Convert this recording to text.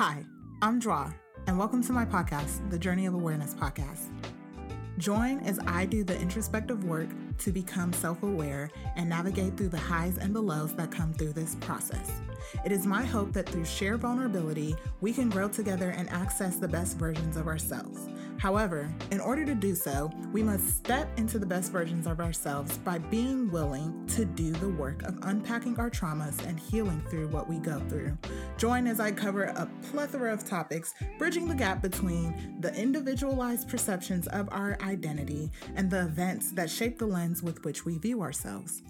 Hi, I'm Dra, and welcome to my podcast, the Journey of Awareness podcast. Join as I do the introspective work to become self aware and navigate through the highs and the lows that come through this process. It is my hope that through shared vulnerability, we can grow together and access the best versions of ourselves. However, in order to do so, we must step into the best versions of ourselves by being willing to do the work of unpacking our traumas and healing through what we go through. Join as I cover a plethora of topics, bridging the gap between the individualized perceptions of our identity and the events that shape the lens with which we view ourselves.